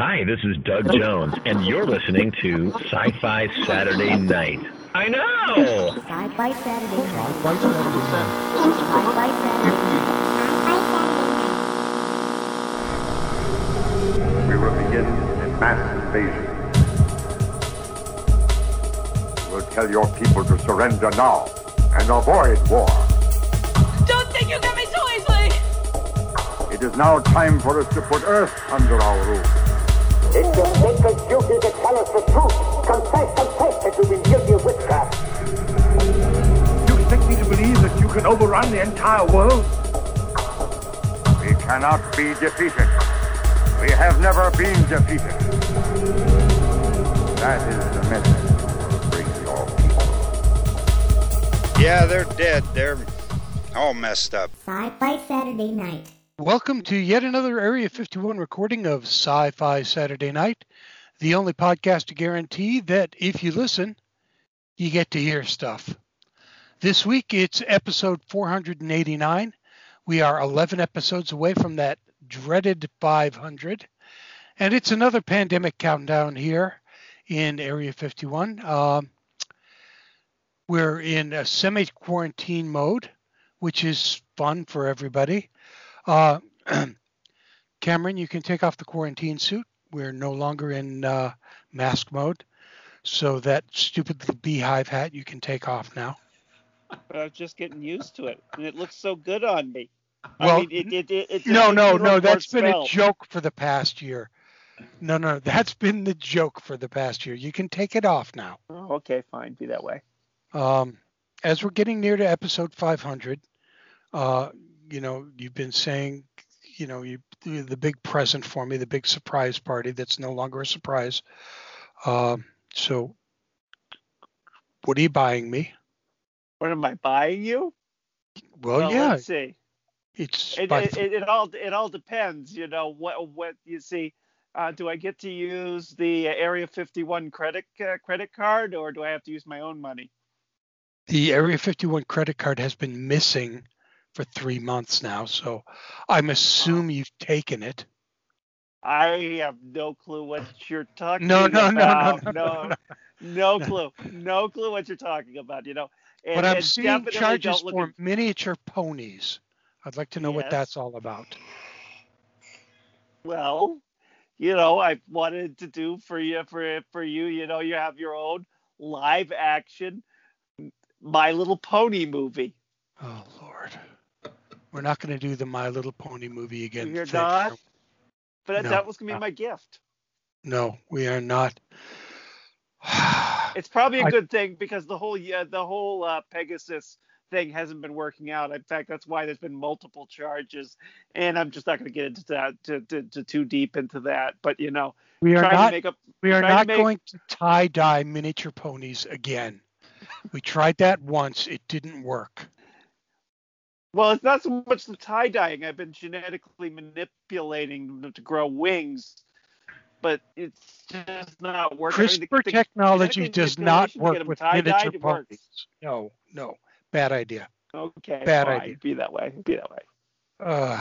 Hi, this is Doug Jones, and you're listening to Sci Fi Saturday Night. I know! Sci-Fi Saturday night. Sci-Fi Saturday night. Sci-Fi Saturday night. We will begin a mass invasion. We'll tell your people to surrender now and avoid war. Don't think you get me so easily! It is now time for us to put Earth under our rule. It's your sacred duty to tell us the truth. Confess, confess that you've been guilty of witchcraft. You expect me to believe that you can overrun the entire world? We cannot be defeated. We have never been defeated. That is the message. Bring your people. Yeah, they're dead. They're all messed up. Sci-Fi Saturday night. Welcome to yet another Area 51 recording of Sci Fi Saturday Night, the only podcast to guarantee that if you listen, you get to hear stuff. This week it's episode 489. We are 11 episodes away from that dreaded 500. And it's another pandemic countdown here in Area 51. Um, we're in a semi quarantine mode, which is fun for everybody. Uh, Cameron, you can take off the quarantine suit. We're no longer in uh, mask mode. So that stupid little beehive hat you can take off now. but I was just getting used to it, and it looks so good on me. Well, I mean, it, it, it, No, no, no. That's been a joke for the past year. No, no, that's been the joke for the past year. You can take it off now. Oh, okay, fine, be that way. Um, as we're getting near to episode 500, uh, you know, you've been saying, you know, you the big present for me, the big surprise party that's no longer a surprise. Um, so, what are you buying me? What am I buying you? Well, yeah, let's see. it's It, by it, it, it all it all depends, you know. What what you see? Uh, do I get to use the Area 51 credit uh, credit card, or do I have to use my own money? the Area 51 credit card has been missing for three months now, so I'm assuming you've taken it. I have no clue what you're talking No, no, no, no, about. no, no, no. no clue, no clue what you're talking about. You know, and, but I'm seeing charges for at- miniature ponies. I'd like to know what that's all about. Well, you know, I wanted to do for you for for you. You know, you have your own live action My Little Pony movie. Oh Lord, we're not going to do the My Little Pony movie again. You're not? But that- No, that was gonna be uh, my gift. No, we are not. It's probably a I- good thing because the whole yeah the whole uh, Pegasus thing hasn't been working out. In fact, that's why there's been multiple charges, and I'm just not going to get into that to, to, to too deep into that. But you know, we are to not. up. We are trying to not make- going to tie dye miniature ponies again. We tried that once. It didn't work. Well, it's not so much the tie dyeing. I've been genetically manipulating them to grow wings, but it's just not working. I mean, the- CRISPR the technology does not manipulation to get work with miniature ponies. No, no, bad idea. Okay, Bad fine. idea. Be that way. Be that way. Uh,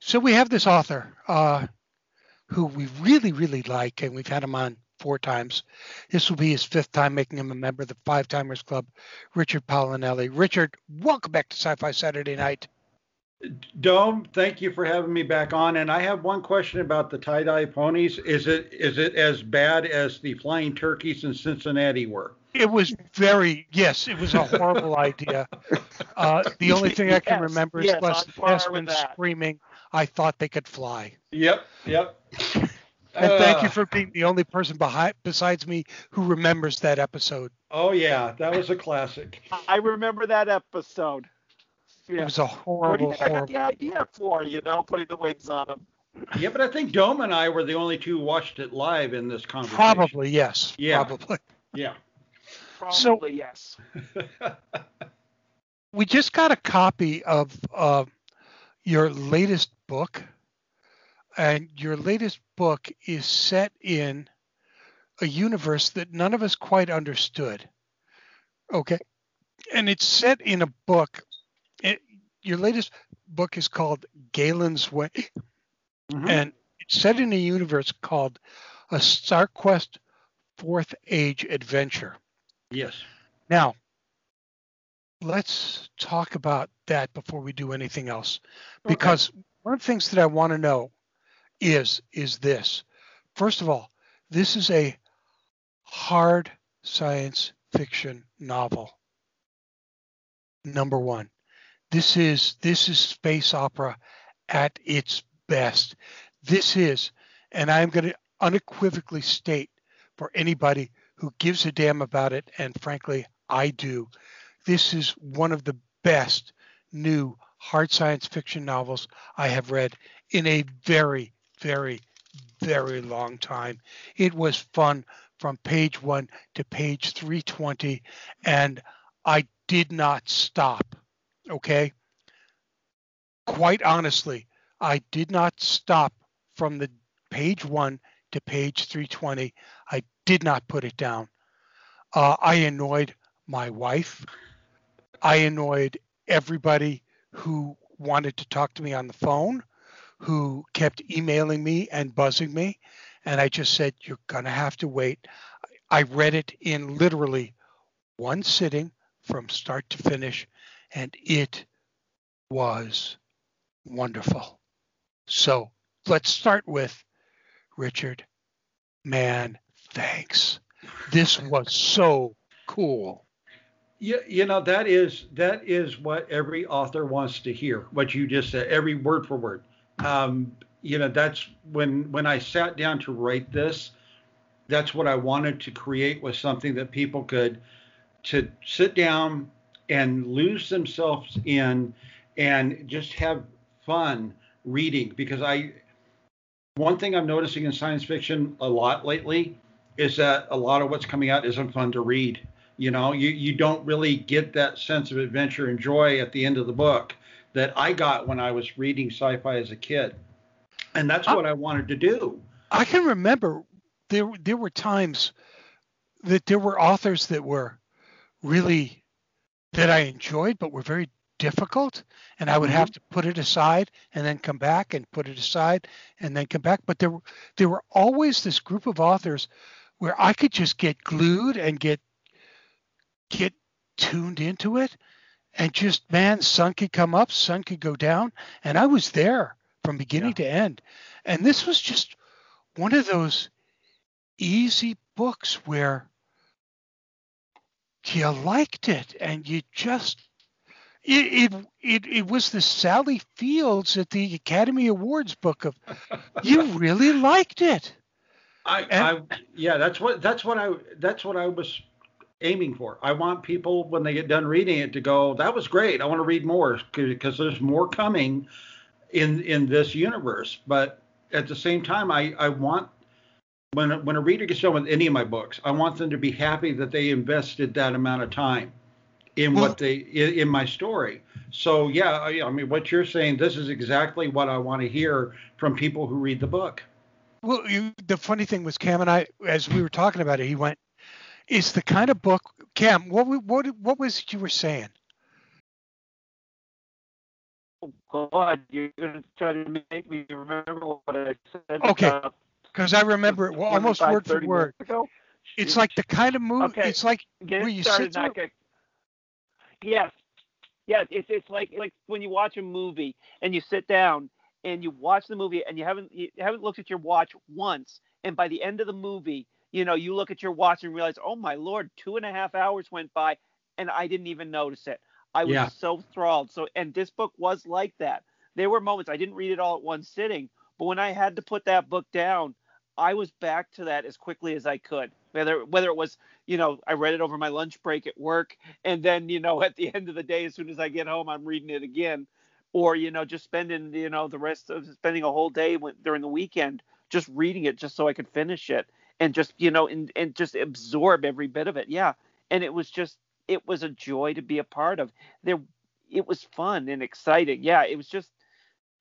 so we have this author uh, who we really, really like, and we've had him on four times. This will be his fifth time making him a member of the Five Timers Club, Richard Paolinelli. Richard, welcome back to Sci-Fi Saturday Night. Dome, thank you for having me back on. And I have one question about the tie-dye ponies. Is it is it as bad as the flying turkeys in Cincinnati were? It was very yes, it was a horrible idea. Uh, the only thing I can Yes, remember is yes, Les on par with Essman that. screaming, "I thought they could fly." Yep, yep. And thank you for being the only person behind besides me who remembers that episode. Oh yeah, that was a classic. I remember that episode. It Yeah. was a Where do horrible, you think got horrible. the idea for? You know, putting the wings on them. Yeah, but I think Dome and I were the only two who watched it live in this conversation. Probably yes. Yeah. Probably. Yeah. So- Probably yes. We just got a copy of uh, your latest book, and your latest book is set in a universe that none of us quite understood. Okay, and it's set in a book. It, your latest book is called Galen's Way, Mhm. and it's set in a universe called a StarQuest Fourth Age Adventure. Yes. Now, let's talk about that before we do anything else, Okay. because one of the things that I want to know is is this. First of all, this is a hard science fiction novel. Number one, this is this is space opera at its best. This is, and I'm going to unequivocally state for anybody who gives a damn about it, and frankly, I do. This is one of the best new hard science fiction novels I have read in a very, very, very long time. It was fun from page one to page 320, and I did not stop. Okay. Quite honestly, I did not stop from the page one to page 320. I did not put it down. Uh, I annoyed my wife. I annoyed everybody who wanted to talk to me on the phone, who kept emailing me and buzzing me. And I just said, You're going to have to wait. I read it in literally one sitting from start to finish, and it was wonderful. So let's start with Richard. Man, thanks. This was so cool. You, you know that is that is what every author wants to hear. What you just said, every word for word. Um, you know that's when when I sat down to write this. That's what I wanted to create was something that people could to sit down and lose themselves in and just have fun reading because I one thing I'm noticing in science fiction a lot lately is that a lot of what's coming out isn't fun to read. You know, you, you don't really get that sense of adventure and joy at the end of the book that I got when I was reading sci-fi as a kid. And that's what I wanted to do. I can remember there there were times that there were authors that were really that I enjoyed but were very difficult. And I would have mm-hmm. to put it aside and then come back and put it aside and then come back. But there were there were always this group of authors where I could just get glued and get get tuned into it and just man sun could come up sun could go down. And I was there from beginning to end. And this was just one of those easy books where you liked it and you just it, it it it was the Sally Fields at the Academy Awards book of you really liked it. I, I yeah, that's what that's what I that's what I was aiming for. I want people when they get done reading it to go, that was great. I want to read more because there's more coming in in this universe. But at the same time, I I want when when a reader gets done with any of my books, I want them to be happy that they invested that amount of time in what hmm. they in, in my story. So yeah, I, I mean, what you're saying, this is exactly what I want to hear from people who read the book. Well, you, the funny thing was Cam and I, as we were talking about it, he went, "It's the kind of book." Cam, what what what was it you were saying? Oh, God, you're going to try to make me remember what I said. Okay. Because I remember it well, almost word for word. ago. It's like the kind of movie. Okay. It's like Get where you started, sit yes. It's it's like like when you watch a movie and you sit down and you watch the movie and you haven't you haven't looked at your watch once, and by the end of the movie, you know you look at your watch and realize, oh my lord, two and a half hours went by, and I didn't even notice it. I was Yeah. so enthralled. So and this book was like that. There were moments I didn't read it all at one sitting, but when I had to put that book down, I was back to that as quickly as I could. Whether whether it was, you know, I read it over my lunch break at work, and then you know at the end of the day, as soon as I get home, I'm reading it again, or you know just spending you know the rest of spending a whole day when, during the weekend just reading it just so I could finish it and just you know and and just absorb every bit of it. Yeah, and it was just it was a joy to be a part of. There, it was fun and exciting. Yeah, it was just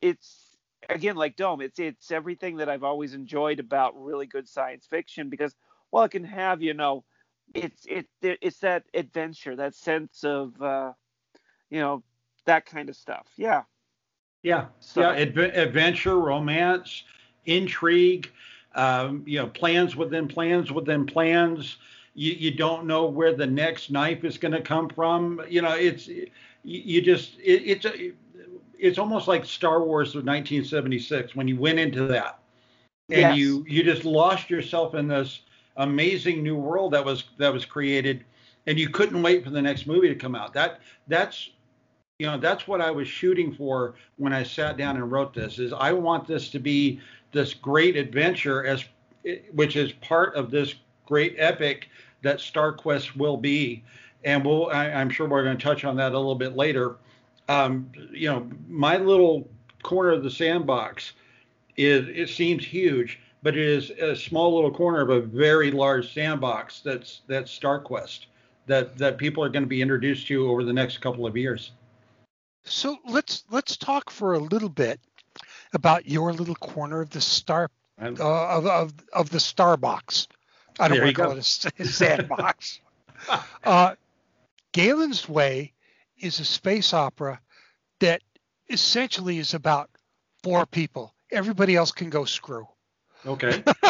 it's again like dome it's it's everything that i've always enjoyed about really good science fiction because well it can have you know it's it it's that adventure that sense of uh you know that kind of stuff yeah Yeah, So- yeah, adve- adventure, romance, intrigue, um, you know, plans within plans within plans. You, you don't know where the next knife is going to come from. You know, it's you, you just it, it's a, it's almost like Star Wars of 1976 when you went into that, and Yes. you you just lost yourself in this amazing new world that was that was created, and you couldn't wait for the next movie to come out. That that's you know that's what I was shooting for when I sat down and wrote this. Is I want this to be this great adventure as which is part of this great epic that Star Quest will be, and we'll I, I'm sure we're going to touch on that a little bit later. Um, you know, my little corner of the sandbox is it seems huge, but it is a small little corner of a very large sandbox that's that's Star Quest that that people are going to be introduced to over the next couple of years. So let's let's talk for a little bit about your little corner of the star uh, of, of of the Starbucks. I don't There want to call go. it a sandbox. uh, Galen's Way is a space opera that essentially is about four people. Everybody else can go screw. Okay.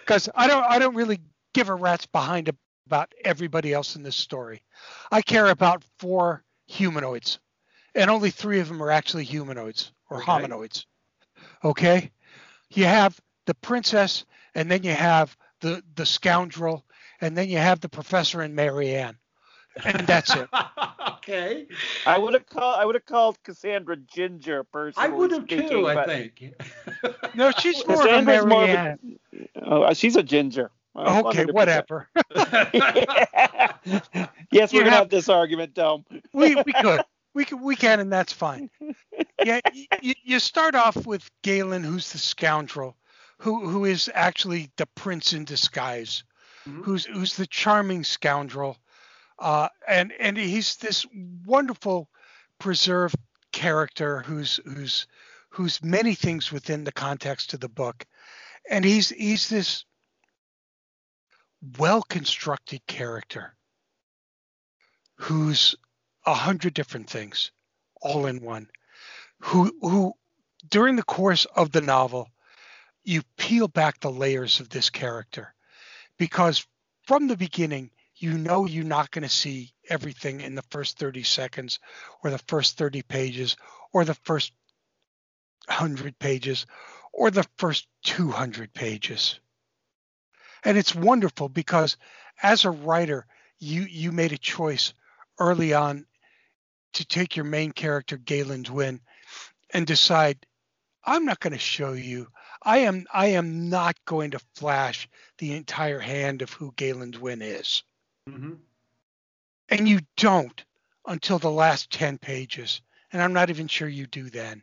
because I don't I don't really give a rat's behind about everybody else in this story. I care about four humanoids, and only three of them are actually humanoids or Okay. hominoids. Okay, you have the princess, and then you have the the scoundrel, and then you have the professor and Marianne, and that's it. okay. I would have called I would have called Cassandra Ginger personally. I would have speaking, too. I think. No, she's more of a Cassandra's more of a- Oh, she's a ginger. Uh, Okay, whatever. yes, we're You gonna have- have this argument, Dome. we we could we can we can and that's fine yeah you, you start off with galen who's the scoundrel who who is actually the prince in disguise Mhm. who's who's the charming scoundrel uh and and he's this wonderful preserved character who's who's who's many things within the context of the book and he's he's this well constructed character who's a hundred different things all in one who who during the course of the novel you peel back the layers of this character because from the beginning you know you're not going to see everything in the first 30 seconds or the first 30 pages or the first 100 pages or the first 200 pages and it's wonderful because as a writer you you made a choice early on to take your main character Galen Dwin and decide I'm not going to show you I am I am not going to flash the entire hand of who Galen Dwin is Mhm. and you don't until the last 10 pages and I'm not even sure you do then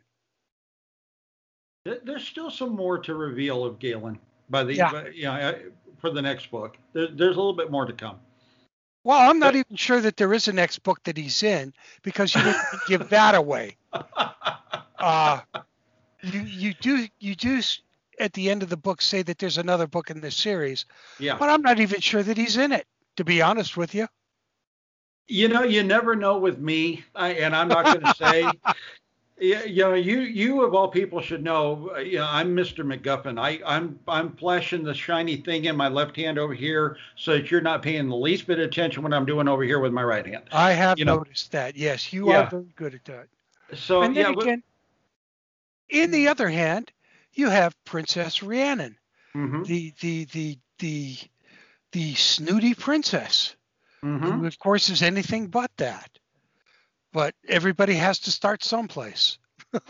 There's still some more to reveal of Galen by the Yeah. by- you know, for the next book. There, there's a little bit more to come. well I'm not even sure that there is a next book that he's in because you didn't give that away uh, you you do you do at the end of the book say that there's another book in this series, Yeah. but I'm not even sure that he's in it. To be honest with you, You know, you never know with me, I, and I'm not going to say. Yeah, you know, you you of all people should know. uh, You know, I'm Mr. McGuffin. I I'm I'm flashing the shiny thing in my left hand over here, so that you're not paying the least bit of attention what I'm doing over here with my right hand. I have You know- noticed that. Yes, you Yeah. are very good at that. So and then yeah, again, in the other hand, you have Princess Rhiannon, mhm, the the the the the snooty princess, mhm. who of course is anything but that. But everybody has to start someplace.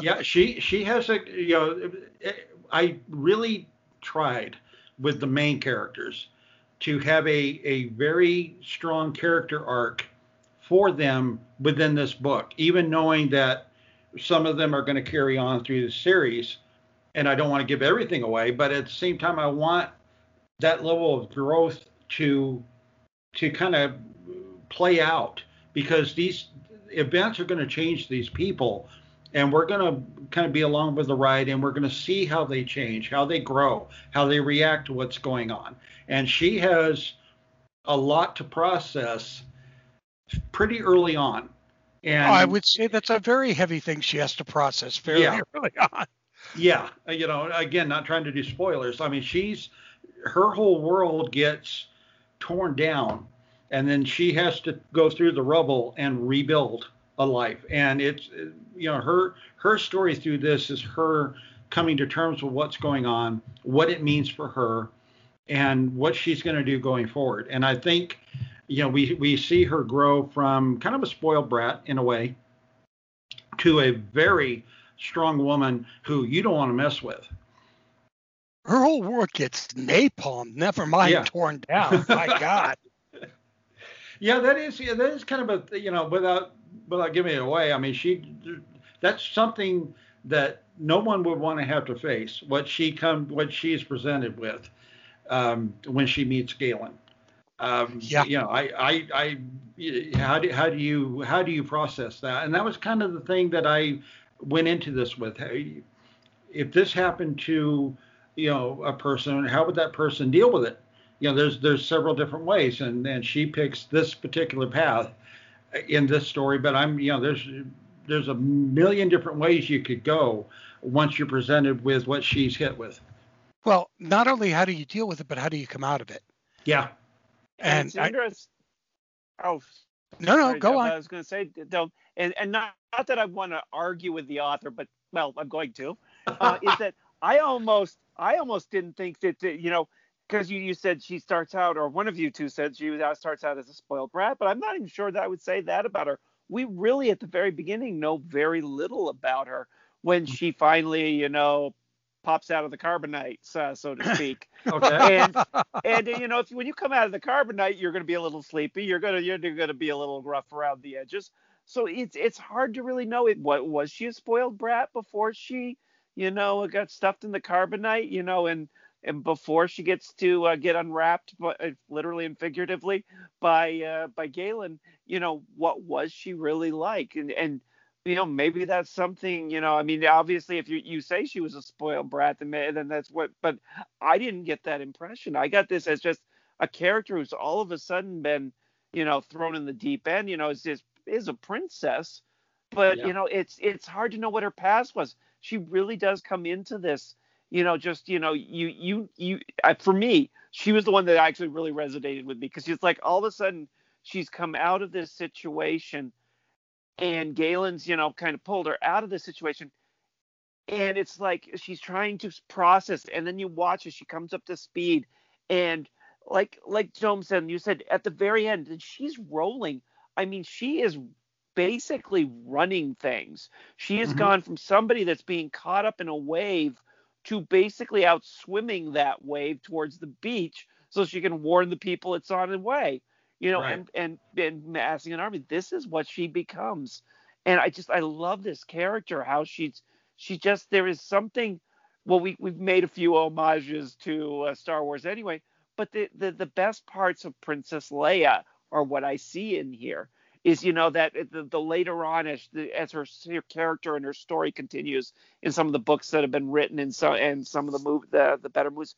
yeah, she she has a you know, eh, I really tried with the main characters to have a a very strong character arc for them within this book, even knowing that some of them are going to carry on through the series, and I don't want to give everything away, but at the same time, I want that level of growth to to kind of play out because these events are going to change these people and we're going to kind of be along with the ride and we're going to see how they change how they grow how they react to what's going on and she has a lot to process pretty early on And I would say that's a very heavy thing she has to process fairly Yeah. early on. Yeah, you know, again, not trying to do spoilers. I mean, she's her whole world gets torn down, and then she has to go through the rubble and rebuild a life. And it's you know her her story through this is her coming to terms with what's going on, what it means for her, and what she's going to do going forward. And I think you know we we see her grow from kind of a spoiled brat in a way to a very strong woman who you don't want to mess with. Her whole world gets napalm, never mind Yeah. torn down. My God. Yeah, that is yeah, that is kind of a you know without without giving it away. I mean, she that's something that no one would want to have to face. What she come what she is presented with um, when she meets Galen. Um, Yeah. You know, I, I, I, how do, how do you, how do you process that? And that was kind of the thing that I went into this with. Hey, If this happened to, you know, a person, how would that person deal with it? You know, there's, there's several different ways and, and she picks this particular path in this story, but I'm, you know, there's, there's a million different ways you could go once you're presented with what she's hit with. Well, not only how do you deal with it, but how do you come out of it? Yeah. And it's I, Oh, no, no, sorry, go Jeff, on. I was going to say, don't, and, and not, not that I want to argue with the author, but well, I'm going to. Uh, is that I almost, I almost didn't think that, that you know, because you, you said she starts out, or one of you two said she was, starts out as a spoiled brat, but I'm not even sure that I would say that about her. We really, at the very beginning, know very little about her when she finally, you know, pops out of the carbonite, uh, so to speak. Okay. and and you know if when you come out of the carbonite you're going to be a little sleepy you're going to you're going to be a little rough around the edges so it's it's hard to really know it what was she a spoiled brat before she you know got stuffed in the carbonite you know and and before she gets to uh, get unwrapped but uh, literally and figuratively by uh, by Galen you know what was she really like? And and you know maybe that's something you know i mean obviously if you you say she was a spoiled brat then then that's what but i didn't get that impression. I got this as just a character who's all of a sudden been you know thrown in the deep end you know is just is a princess but Yeah. you know it's it's hard to know what her past was. She really does come into this you know just you know you you you I, for me she was the one that actually really resonated with me because she's like all of a sudden she's come out of this situation and Galen's, you know, kind of pulled her out of the situation. And it's like she's trying to process, and then you watch as she comes up to speed, and like like Dome said, you said at the very end, and she's rolling. I mean, she is basically running things. She has Mhm. gone from somebody that's being caught up in a wave to basically out swimming that wave towards the beach so she can warn the people it's on the way you know, Right. and, and and massing an army. This is what she becomes, and I just I love this character. How she's she just there is something. Well, we we've made a few homages to uh, Star Wars anyway, but the, the the best parts of Princess Leia are what I see in here. Is you know that the, the later on as the, as her, her character and her story continues in some of the books that have been written and so and some of the move the the better movies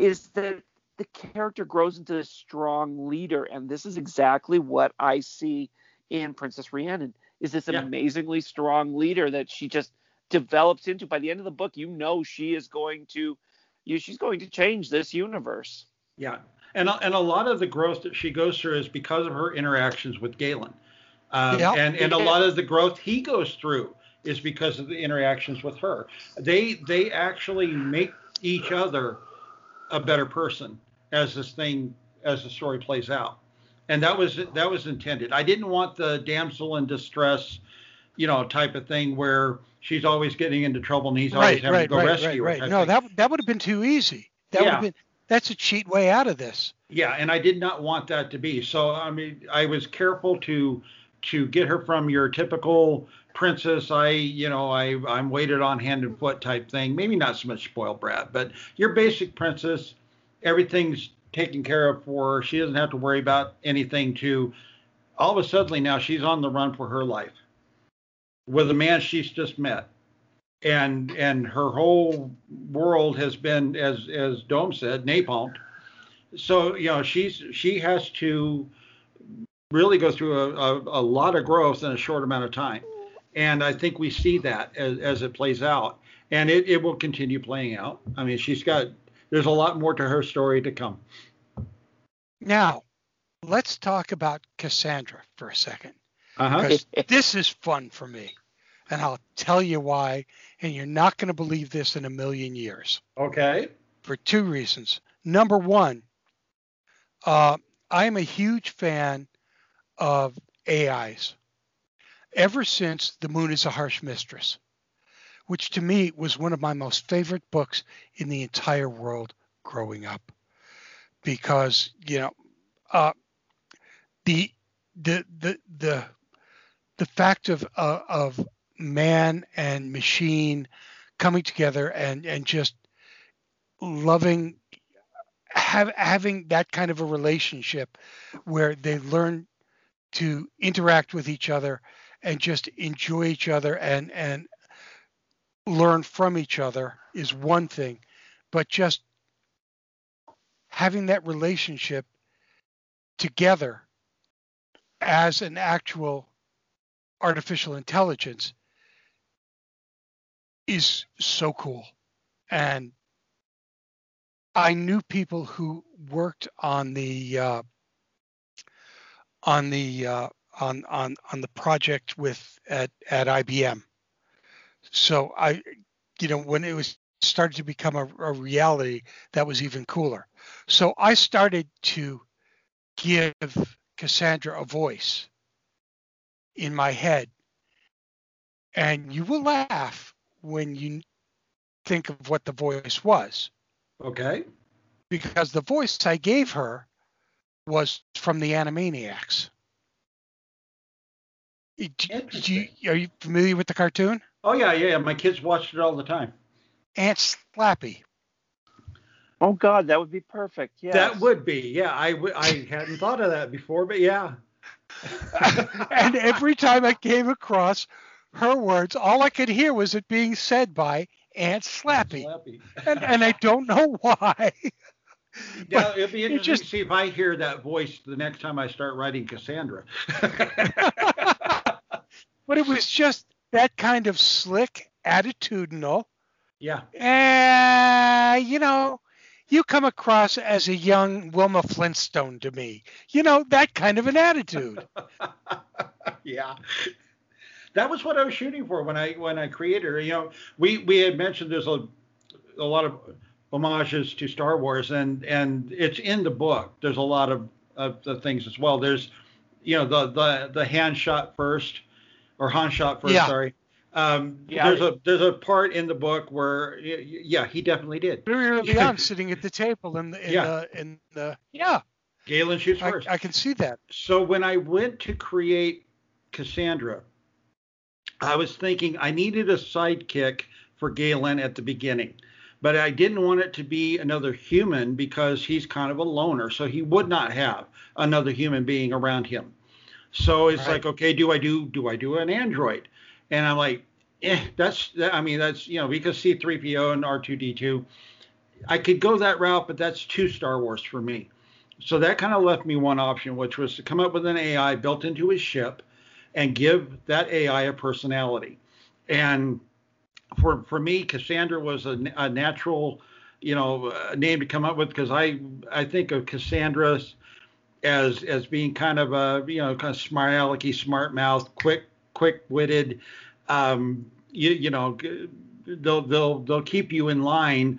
is that the character grows into this strong leader. And this is exactly what i see in princess rhiannon is this Yeah. amazingly strong leader that she just develops into. By the end of the book you know she is going to you she's going to change this universe. Yeah, and a- and a lot of the growth that she goes through is because of her interactions with Galen, um, Yeah. and and a lot of the growth he goes through is because of the interactions with her. They they actually make each other a better person as this thing as the story plays out, and that was that was intended. I didn't want the damsel in distress, you know, type of thing where she's always getting into trouble and he's always Right, having right, to go right, rescue right, her. No, that that would have been too easy. That would have been that's a cheat way out of this. Yeah, and I did not want that to be. So I mean, I was careful to to get her from your typical princess. I, you know, I I'm waited on hand and foot type thing. Maybe not so much spoiled brat, but your basic princess. Everything's taken care of for her. She doesn't have to worry about anything. To all of a sudden now she's on the run for her life with a man she's just met. And and her whole world has been, as as Dome said, napalmed so you know she's she has to really go through a, a, a lot of growth in a short amount of time. And I think we see that as, as it plays out. And it, it will continue playing out. I mean, she's got, there's a lot more to her story to come. Now, let's talk about Cassandra for a second. Uh-huh. This is fun for me. And I'll tell you why. And you're not going to believe this in a million years. Okay. For two reasons. Number one, uh, I am a huge fan of AIs ever since The Moon is a Harsh Mistress, which to me was one of my most favorite books in the entire world growing up. Because, you know, uh, the the the the the fact of uh, of man and machine coming together and and just loving have, having that kind of a relationship where they learn to interact with each other and just enjoy each other and and learn from each other is one thing. But just having that relationship together as an actual artificial intelligence is so cool and I knew people who worked on the uh, on the uh, on on on the project with at at IBM. So I, you know, when it was started to become a, a reality, that was even cooler. So I started to give Cassandra a voice in my head, and you will laugh when you think of what the voice was. Okay. Because the voice I gave her was from the Animaniacs. Do you, are you familiar with the cartoon? Oh yeah, yeah. My kids watched it all the time. Aunt Slappy. Oh God, that would be perfect. Yeah. That would be. Yeah, I w- I hadn't thought of that before, but yeah. and every time I came across her words, all I could hear was it being said by Aunt Slappy. Slappy. and, and I don't know why. Yeah, it'd be it interesting just- to see if I hear that voice the next time I start writing Cassandra. but it was just that kind of slick, attitudinal. yeah. Uh, you know, you come across as a young Wilma Flintstone to me. You know, that kind of an attitude. yeah. That was what I was shooting for when I when I created her. You know, we we had mentioned there's a a lot of homages to Star Wars, and and it's in the book. There's a lot of of the things as well. There's you know the the the hand shot first or Han shot first. Yeah. Sorry. Um, Yeah. there's a there's a part in the book where y- y- yeah he definitely did. Very early on, sitting at the table in the in Yeah. the in the yeah, Galen shoots I, first. I can see that. So when I went to create Cassandra, I was thinking I needed a sidekick for Galen at the beginning, but I didn't want it to be another human because he's kind of a loner, so he would not have another human being around him. So it's Right. like, okay, do I do do I do an android? And I'm like, eh, that's I mean that's you know because C3PO and R2D2, I could go that route, but that's too Star Wars for me. So that kind of left me one option, which was to come up with an AI built into his ship and give that AI a personality. And for for me, Cassandra was a, a natural, you know, name to come up with because I I think of Cassandra as as being kind of a you know kind of smart alecky, smart mouth, quick quick witted. Um, you you know they'll they'll they'll keep you in line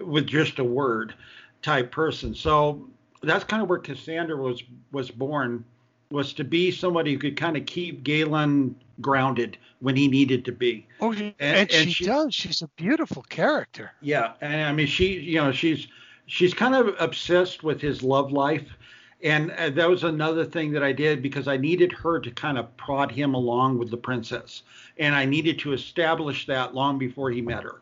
with just a word type person. So that's kind of where Cassandra was was born was to be somebody who could kind of keep Galen grounded when he needed to be. Oh, and, and she, she- does. She's a beautiful character. Yeah, and I mean she, you know, she's she's kind of obsessed with his love life, and uh, that was another thing that I did because I needed her to kind of prod him along with the princess, and I needed to establish that long before he met her.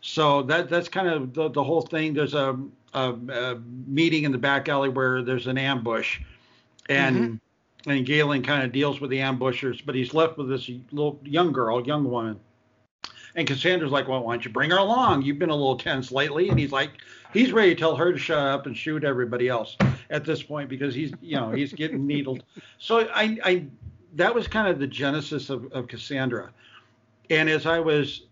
So that that's kind of the, the whole thing. There's a, a, a meeting in the back alley where there's an ambush, and and Galen kind of deals with the ambushers, but he's left with this little young girl, young woman. And Cassandra's like, well, why don't you bring her along? You've been a little tense lately. And he's like, he's ready to tell her to shut up and shoot everybody else. at this point because he's you know he's getting needled. So I, I that was kind of the genesis of, of Cassandra. And as I was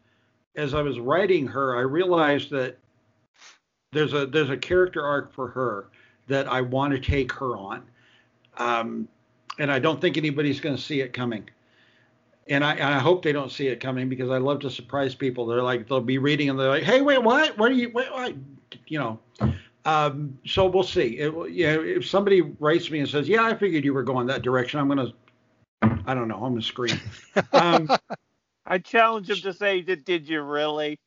as I was writing her, I realized that there's a there's a character arc for her that I want to take her on. Um, and I don't think anybody's going to see it coming. And I, and I hope they don't see it coming because I love to surprise people. They're like they'll be reading and they're like, "Hey, wait, what? What are you? Wait, what? You know." Um, so we'll see. It, you know, if somebody writes me and says, "Yeah, I figured you were going that direction," I'm gonna, I don't know, I'm gonna scream. Um, I challenge him to say, "Did did you really?"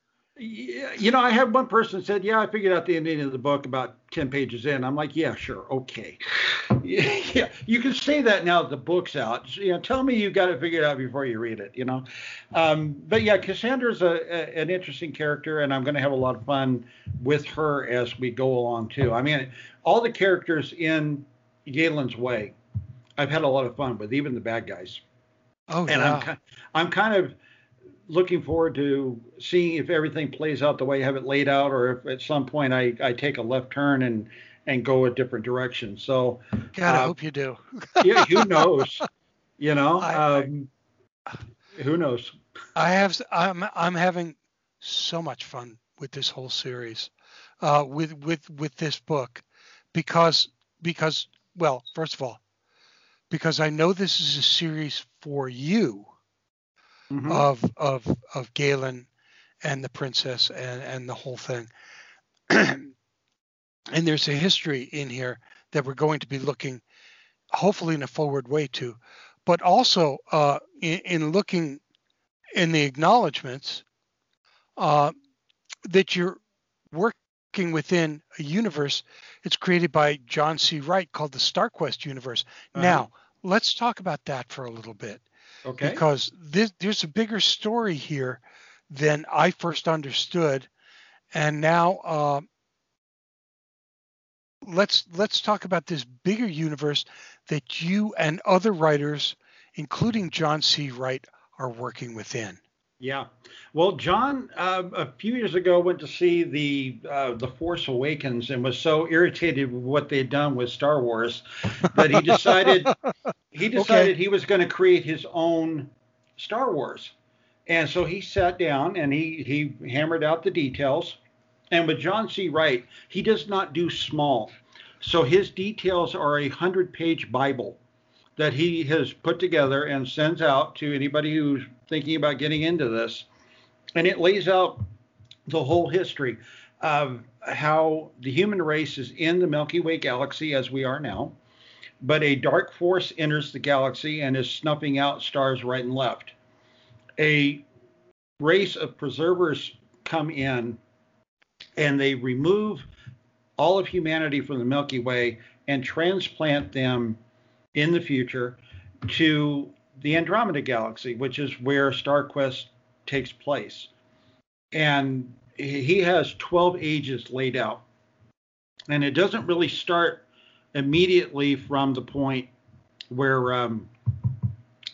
Yeah, you know, I had one person said, "Yeah, I figured out the ending of the book about ten pages in." I'm like, "Yeah, sure, okay." yeah, you can say that now that the book's out. You know, tell me you got it figured out before you read it. You know, um, but yeah, Cassandra's a, a, an interesting character, and I'm going to have a lot of fun with her as we go along too. I mean, all the characters in Galen's Way, I've had a lot of fun with, even the bad guys. Oh, and yeah. I'm I'm kind of looking forward to seeing if everything plays out the way I have it laid out, or if at some point I, I take a left turn and and go a different direction. So, God, I uh, hope you do. yeah, who knows? You know, I- I- um, who knows? I have I'm I'm having so much fun with this whole series, uh, with with with this book, because because well, first of all, because I know this is a series for you Mhm. of of of Galen and the princess and and the whole thing, and there's a history in here that we're going to be looking, hopefully in a forward way to, but also uh, in, in looking in the acknowledgments uh, that you're working within a universe it's created by John C. Wright called the StarQuest universe. Uh-huh. Now, let's talk about that for a little bit Okay. because this, there's a bigger story here than I first understood, and now uh, let's let's talk about this bigger universe that you and other writers, including John C. Wright, are working within. Yeah. Well, John, uh, a few years ago, went to see the uh, the Force Awakens and was so irritated with what they'd done with Star Wars that he decided he decided he was going to create his own Star Wars. And so he sat down and he he hammered out the details. And with John C. Wright, he does not do small. So his details are a hundred page Bible that he has put together and sends out to anybody who's thinking about getting into this. And it lays out the whole history of how the human race is in the Milky Way galaxy as we are now, but a dark force enters the galaxy and is snuffing out stars right and left. A race of preservers come in and they remove all of humanity from the Milky Way and transplant them in the future to the Andromeda Galaxy, which is where StarQuest takes place. And he has 12 ages laid out. And it doesn't really start immediately from the point where um,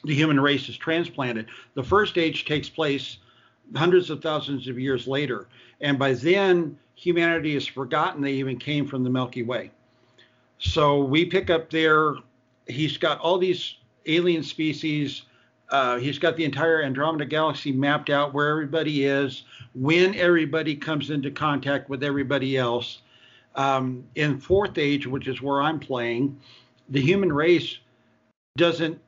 the human race is transplanted. The first age takes place hundreds of thousands of years later. And by then, humanity has forgotten they even came from the Milky Way. So we pick up there. He's got all these alien species. Uh, he's got the entire Andromeda galaxy mapped out where everybody is, when everybody comes into contact with everybody else. Um, in Fourth Age, which is where I'm playing, the human race doesn't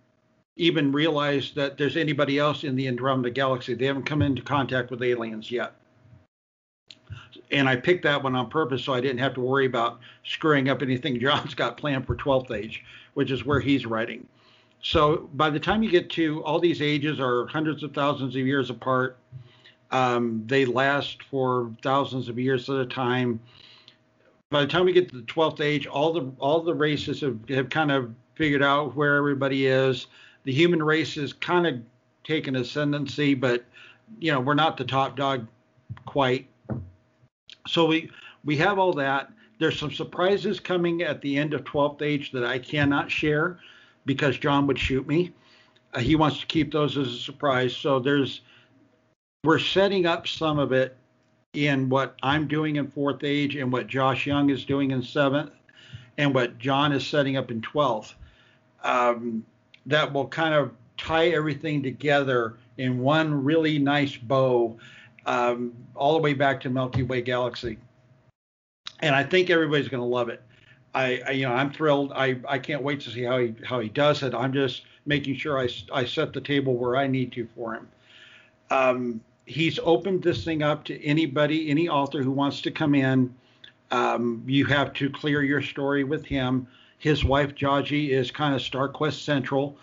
even realize that there's anybody else in the Andromeda galaxy. They haven't come into contact with aliens yet. And I picked that one on purpose so I didn't have to worry about screwing up anything John's got planned for 12th age, which is where he's writing. So by the time you get to all these ages are hundreds of thousands of years apart. Um, they last for thousands of years at a time. By the time we get to the 12th age, all the all the races have, have kind of figured out where everybody is. The human race has kind of taken ascendancy, but you know we're not the top dog quite. So we we have all that. There's some surprises coming at the end of 12th age that I cannot share because John would shoot me. Uh, he wants to keep those as a surprise. So there's we're setting up some of it in what I'm doing in fourth age and what Josh Young is doing in seventh. and what John is setting up in 12th. Um, that will kind of tie everything together in one really nice bow, um, all the way back to Milky Way galaxy. And I think everybody's going to love it. I, I, you know, I'm thrilled. I, I can't wait to see how he how he does it. I'm just making sure I, I set the table where I need to for him. Um, he's opened this thing up to anybody, any author who wants to come in. Um, you have to clear your story with him. His wife Jaji is kind of StarQuest Central,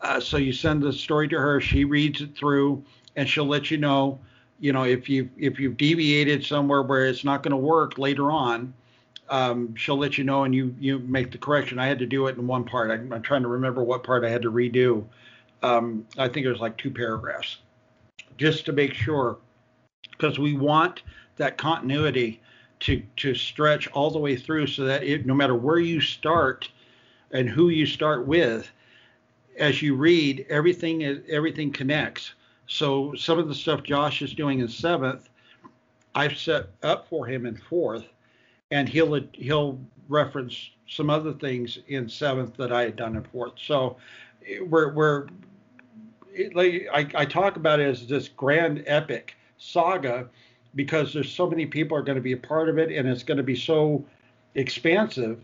uh, so you send the story to her. She reads it through, and she'll let you know, you know, if you if you've deviated somewhere where it's not going to work later on. Um, she'll let you know, and you you make the correction. I had to do it in one part. I, am trying to remember what part I had to redo. Um, I think it was like two paragraphs, just to make sure, because we want that continuity to to stretch all the way through, so that it, no matter where you start and who you start with, as you read, everything everything connects. So some of the stuff Josh is doing in seventh, I've set up for him in fourth, and he'll he'll reference some other things in seventh that I had done in fourth. So we're we're it, like I, I talk about it as this grand epic saga because there's so many people are going to be a part of it and it's going to be so expansive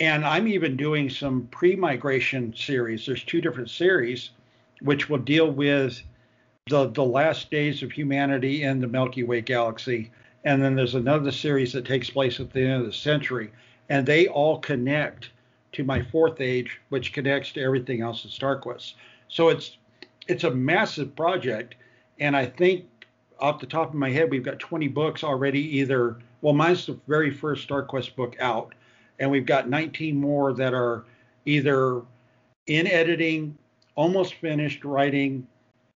and I'm even doing some pre-migration series. There's two different series, which will deal with the the last days of humanity in the Milky Way galaxy, and then there's another series that takes place at the end of the century, and they all connect to my fourth age, which connects to everything else in StarQuest. So it's it's a massive project, and I think off the top of my head, we've got 20 books already. Either well, mine's the very first StarQuest book out and we've got 19 more that are either in editing, almost finished writing,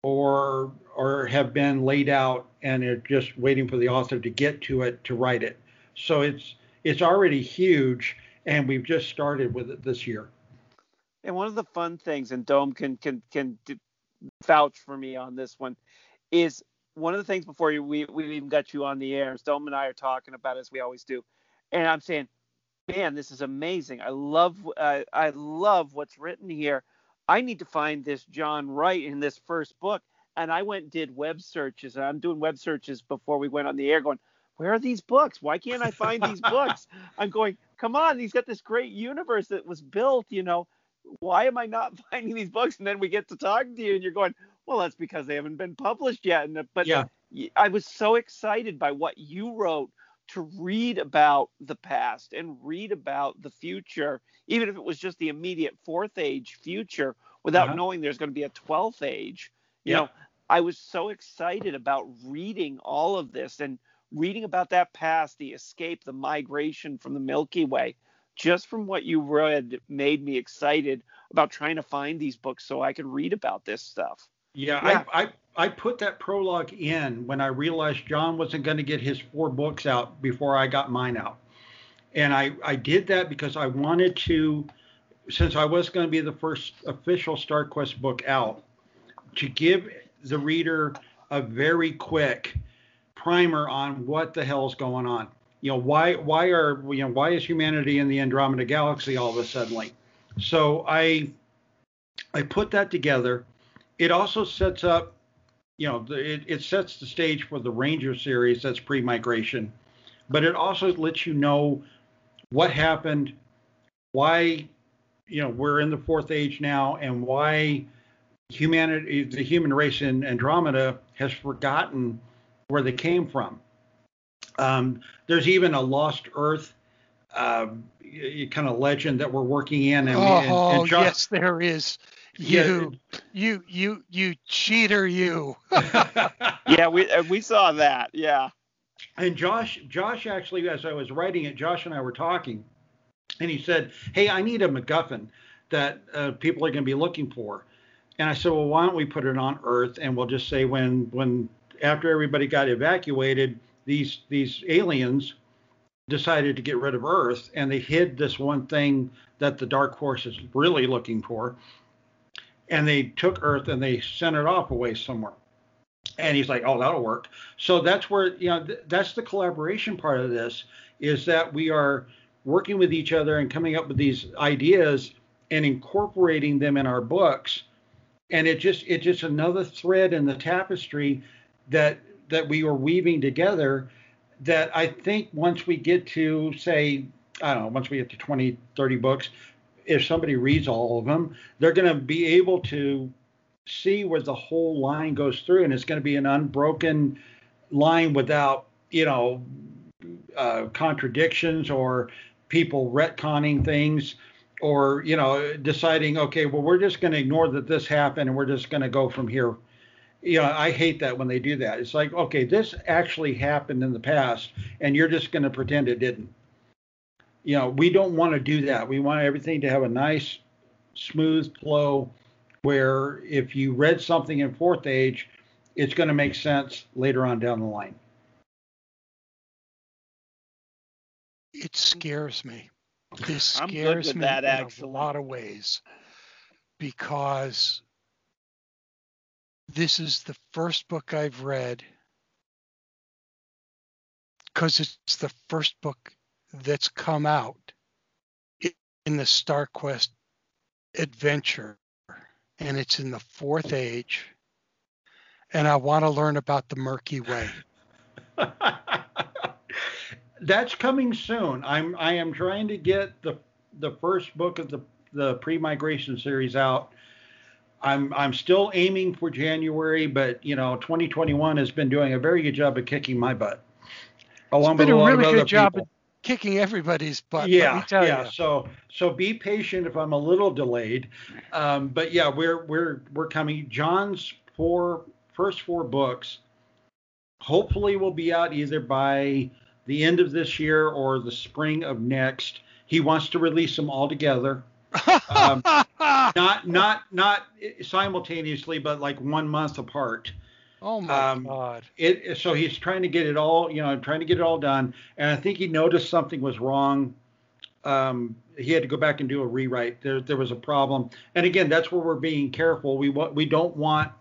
or or have been laid out and are just waiting for the author to get to it to write it. So it's it's already huge, and we've just started with it this year. And one of the fun things, and Dome can can can vouch for me on this one, is one of the things before we we even got you on the air. Dome and I are talking about as we always do, and I'm saying man, this is amazing. I love uh, I love what's written here. I need to find this John Wright in this first book. And I went and did web searches. And I'm doing web searches before we went on the air, going, where are these books? Why can't I find these books? I'm going, come on, he's got this great universe that was built, you know. Why am I not finding these books? And then we get to talking to you, and you're going, well, that's because they haven't been published yet. And but yeah. I was so excited by what you wrote to read about the past and read about the future, even if it was just the immediate fourth age future, without uh-huh. knowing there's going to be a 12th age. You yeah. know, I was so excited about reading all of this and reading about that past, the escape, the migration from the Milky Way. Just from what you read, made me excited about trying to find these books so I could read about this stuff. Yeah, yeah. I, I I put that prologue in when I realized John wasn't going to get his four books out before I got mine out. And I, I did that because I wanted to, since I was going to be the first official StarQuest book out, to give the reader a very quick primer on what the hell's going on. You know, why why are you know why is humanity in the Andromeda galaxy all of a sudden? So I I put that together. It also sets up you know, it, it sets the stage for the Ranger series that's pre-migration, but it also lets you know what happened, why, you know, we're in the fourth age now, and why humanity, the human race in Andromeda, has forgotten where they came from. Um, there's even a lost Earth uh, kind of legend that we're working in. And, oh, and, and Josh, yes, there is. You, you, you, you cheater, you. yeah, we uh, we saw that. Yeah. And Josh, Josh actually, as I was writing it, Josh and I were talking, and he said, "Hey, I need a MacGuffin that uh, people are going to be looking for." And I said, "Well, why don't we put it on Earth, and we'll just say when when after everybody got evacuated, these these aliens decided to get rid of Earth, and they hid this one thing that the Dark Force is really looking for." And they took Earth and they sent it off away somewhere. And he's like, "Oh, that'll work." So that's where you know th- that's the collaboration part of this is that we are working with each other and coming up with these ideas and incorporating them in our books. And it just it's just another thread in the tapestry that that we were weaving together that I think once we get to say I don't know, once we get to 20, 30 books, if somebody reads all of them, they're going to be able to see where the whole line goes through, and it's going to be an unbroken line without, you know, uh, contradictions or people retconning things or you know deciding okay well we're just going to ignore that this happened and we're just going to go from here. You know i hate that when they do that. It's like okay this actually happened in the past and you're just going to pretend it didn't you know we don't want to do that we want everything to have a nice smooth flow where if you read something in fourth age it's going to make sense later on down the line it scares me. This scares me that, in actually. a lot of ways because this is the first book I've read because it's the first book that's come out in the StarQuest adventure and it's in the fourth age and I want to learn about the Murky Way. That's coming soon. I'm I am trying to get the the first book of the the pre-migration series out. I'm I'm still aiming for January, but you know, 2021 has been doing a very good job of kicking my butt. Along It's been with a a really good other job of kicking everybody's butt. yeah, yeah. you. So so be patient if I'm a little delayed, um, but yeah, we're we're we're coming. John's four first four books, hopefully, will be out either by the end of this year or the spring of next. He wants to release them all together, um, not not not simultaneously, but like one month apart. Oh my um, God. It so he's trying to get it all, you know, trying to get it all done. And I think he noticed something was wrong. Um, he had to go back and do a rewrite. There there was a problem. And again, that's where we're being careful. We want we don't want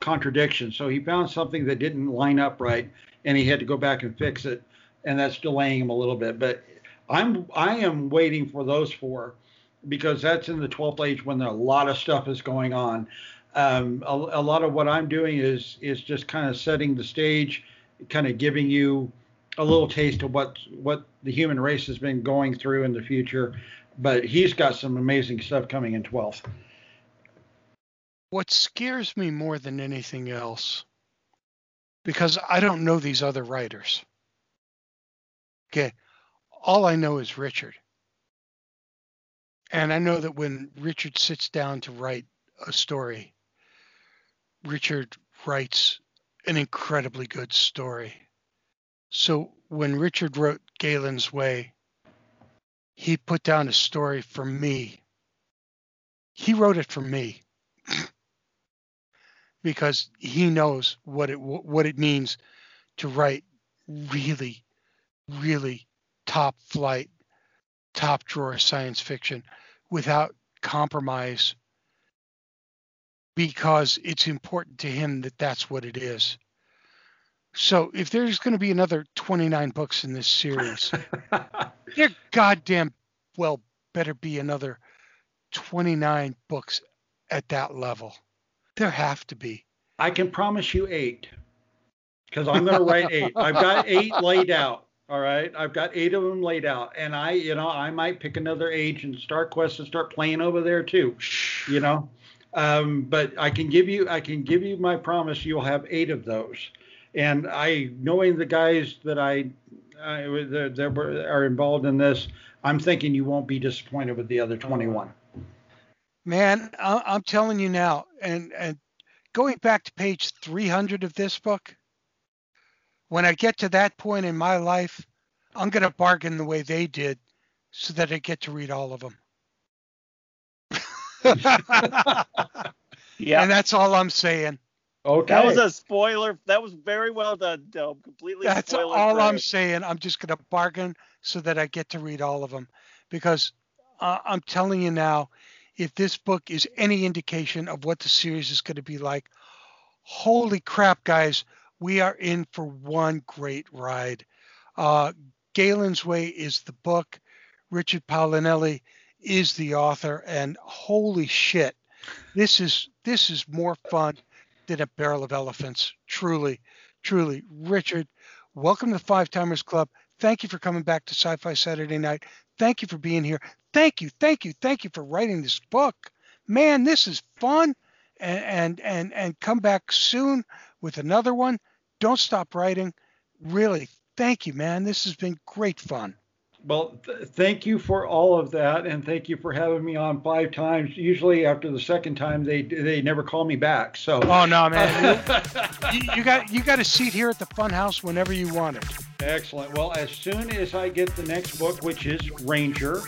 contradictions. So he found something that didn't line up right, and he had to go back and fix it. And that's delaying him a little bit. But I'm I am waiting for those four because that's in the 12th age when a lot of stuff is going on. Um, a, a lot of what I'm doing is is just kind of setting the stage, kind of giving you a little taste of what what the human race has been going through in the future. But he's got some amazing stuff coming in 12th. What scares me more than anything else, because I don't know these other writers. Okay. All I know is Richard. And I know that when Richard sits down to write a story, Richard writes an incredibly good story. So when Richard wrote Galen's Way, he put down a story for me. He wrote it for me because he knows what it what it means to write really, really top flight, top drawer science fiction without compromise because it's important to him that that's what it is. So if there's going to be another 29 books in this series, there goddamn well better be another 29 books at that level. There have to be. I can promise you eight because I'm going to write eight. I've got eight laid out. All right, I've got eight of them laid out, and I, you know, I might pick another age and StarQuest and start playing over there too. You know, um, but I can give you, I can give you my promise. You'll have eight of those, and I, knowing the guys that I, I that, that were, are involved in this, I'm thinking you won't be disappointed with the other 21. Man, I- I'm telling you now, and and going back to page 300 of this book, when I get to that point in my life, I'm going to bargain the way they did, so that I get to read all of them. Yeah. And that's all I'm saying. Okay. That was a spoiler. That was very well done, Dome. Completely That's spoiler all I'm saying. I'm just going to bargain so that I get to read all of them because uh, I'm telling you now, if this book is any indication of what the series is going to be like, holy crap, guys, we are in for one great ride. Uh, Galen's Way is the book. Richard Paolinelli is the author, and holy shit, this is this is more fun than a barrel of elephants. Truly, truly, Richard, welcome to Five Timers Club. Thank you for coming back to Sci-Fi Saturday Night. Thank you for being here. Thank you, thank you, thank you for writing this book. Man, this is fun, and and and, and come back soon with another one. Don't stop writing. Really, thank you, man. This has been great fun. Well, th- thank you for all of that, and thank you for having me on five times. Usually, after the second time, they they never call me back. So. Oh no, man! you, you got you got a seat here at the Funhouse whenever you want it. Excellent. Well, as soon as I get the next book, which is Ranger,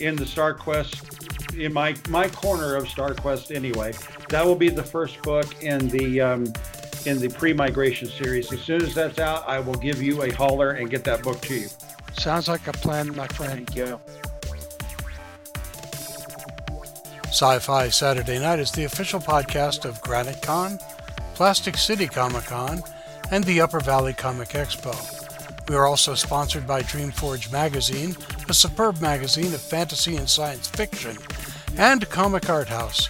in the Star Quest, in my my corner of Star Quest anyway, that will be the first book in the. Um, in the pre-migration series. As soon as that's out, I will give you a holler and get that book to you. Sounds like a plan, my friend. Thank you. Sci Fi Saturday Night is the official podcast of Granite Con, Plastic City Comic Con, and the Upper Valley Comic Expo. We are also sponsored by Dreamforge Magazine, a superb magazine of fantasy and science fiction, and Comic Art House.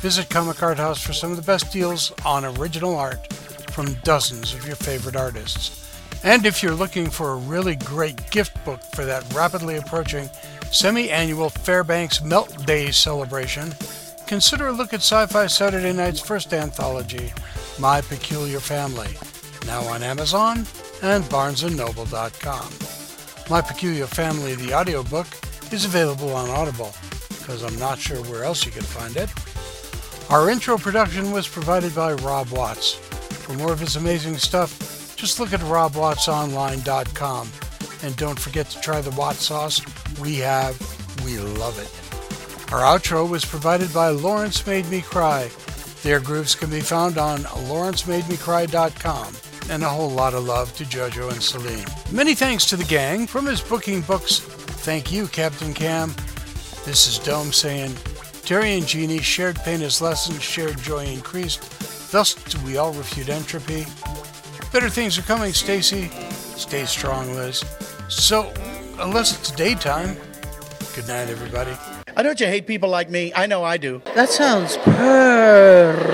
Visit Comic Art House for some of the best deals on original art from dozens of your favorite artists. And if you're looking for a really great gift book for that rapidly approaching semi annual Fairbanks Melt Day celebration, consider a look at Sci Fi Saturday Night's first anthology, My Peculiar Family, now on Amazon and BarnesandNoble.com. My Peculiar Family, the audiobook, is available on Audible, because I'm not sure where else you can find it. Our intro production was provided by Rob Watts. For more of his amazing stuff, just look at robwattsonline.com. And don't forget to try the Watt sauce. We have, we love it. Our outro was provided by Lawrence Made Me Cry. Their grooves can be found on lawrencemademecry.com. And a whole lot of love to Jojo and Celine. Many thanks to the gang from his booking books. Thank you, Captain Cam. This is Dome saying, Terry and Jeannie shared pain as lessons, shared joy increased. Thus do we all refute entropy. Better things are coming, Stacy. Stay strong, Liz. So, unless it's daytime, good night, everybody. I don't you hate people like me? I know I do. That sounds perfect.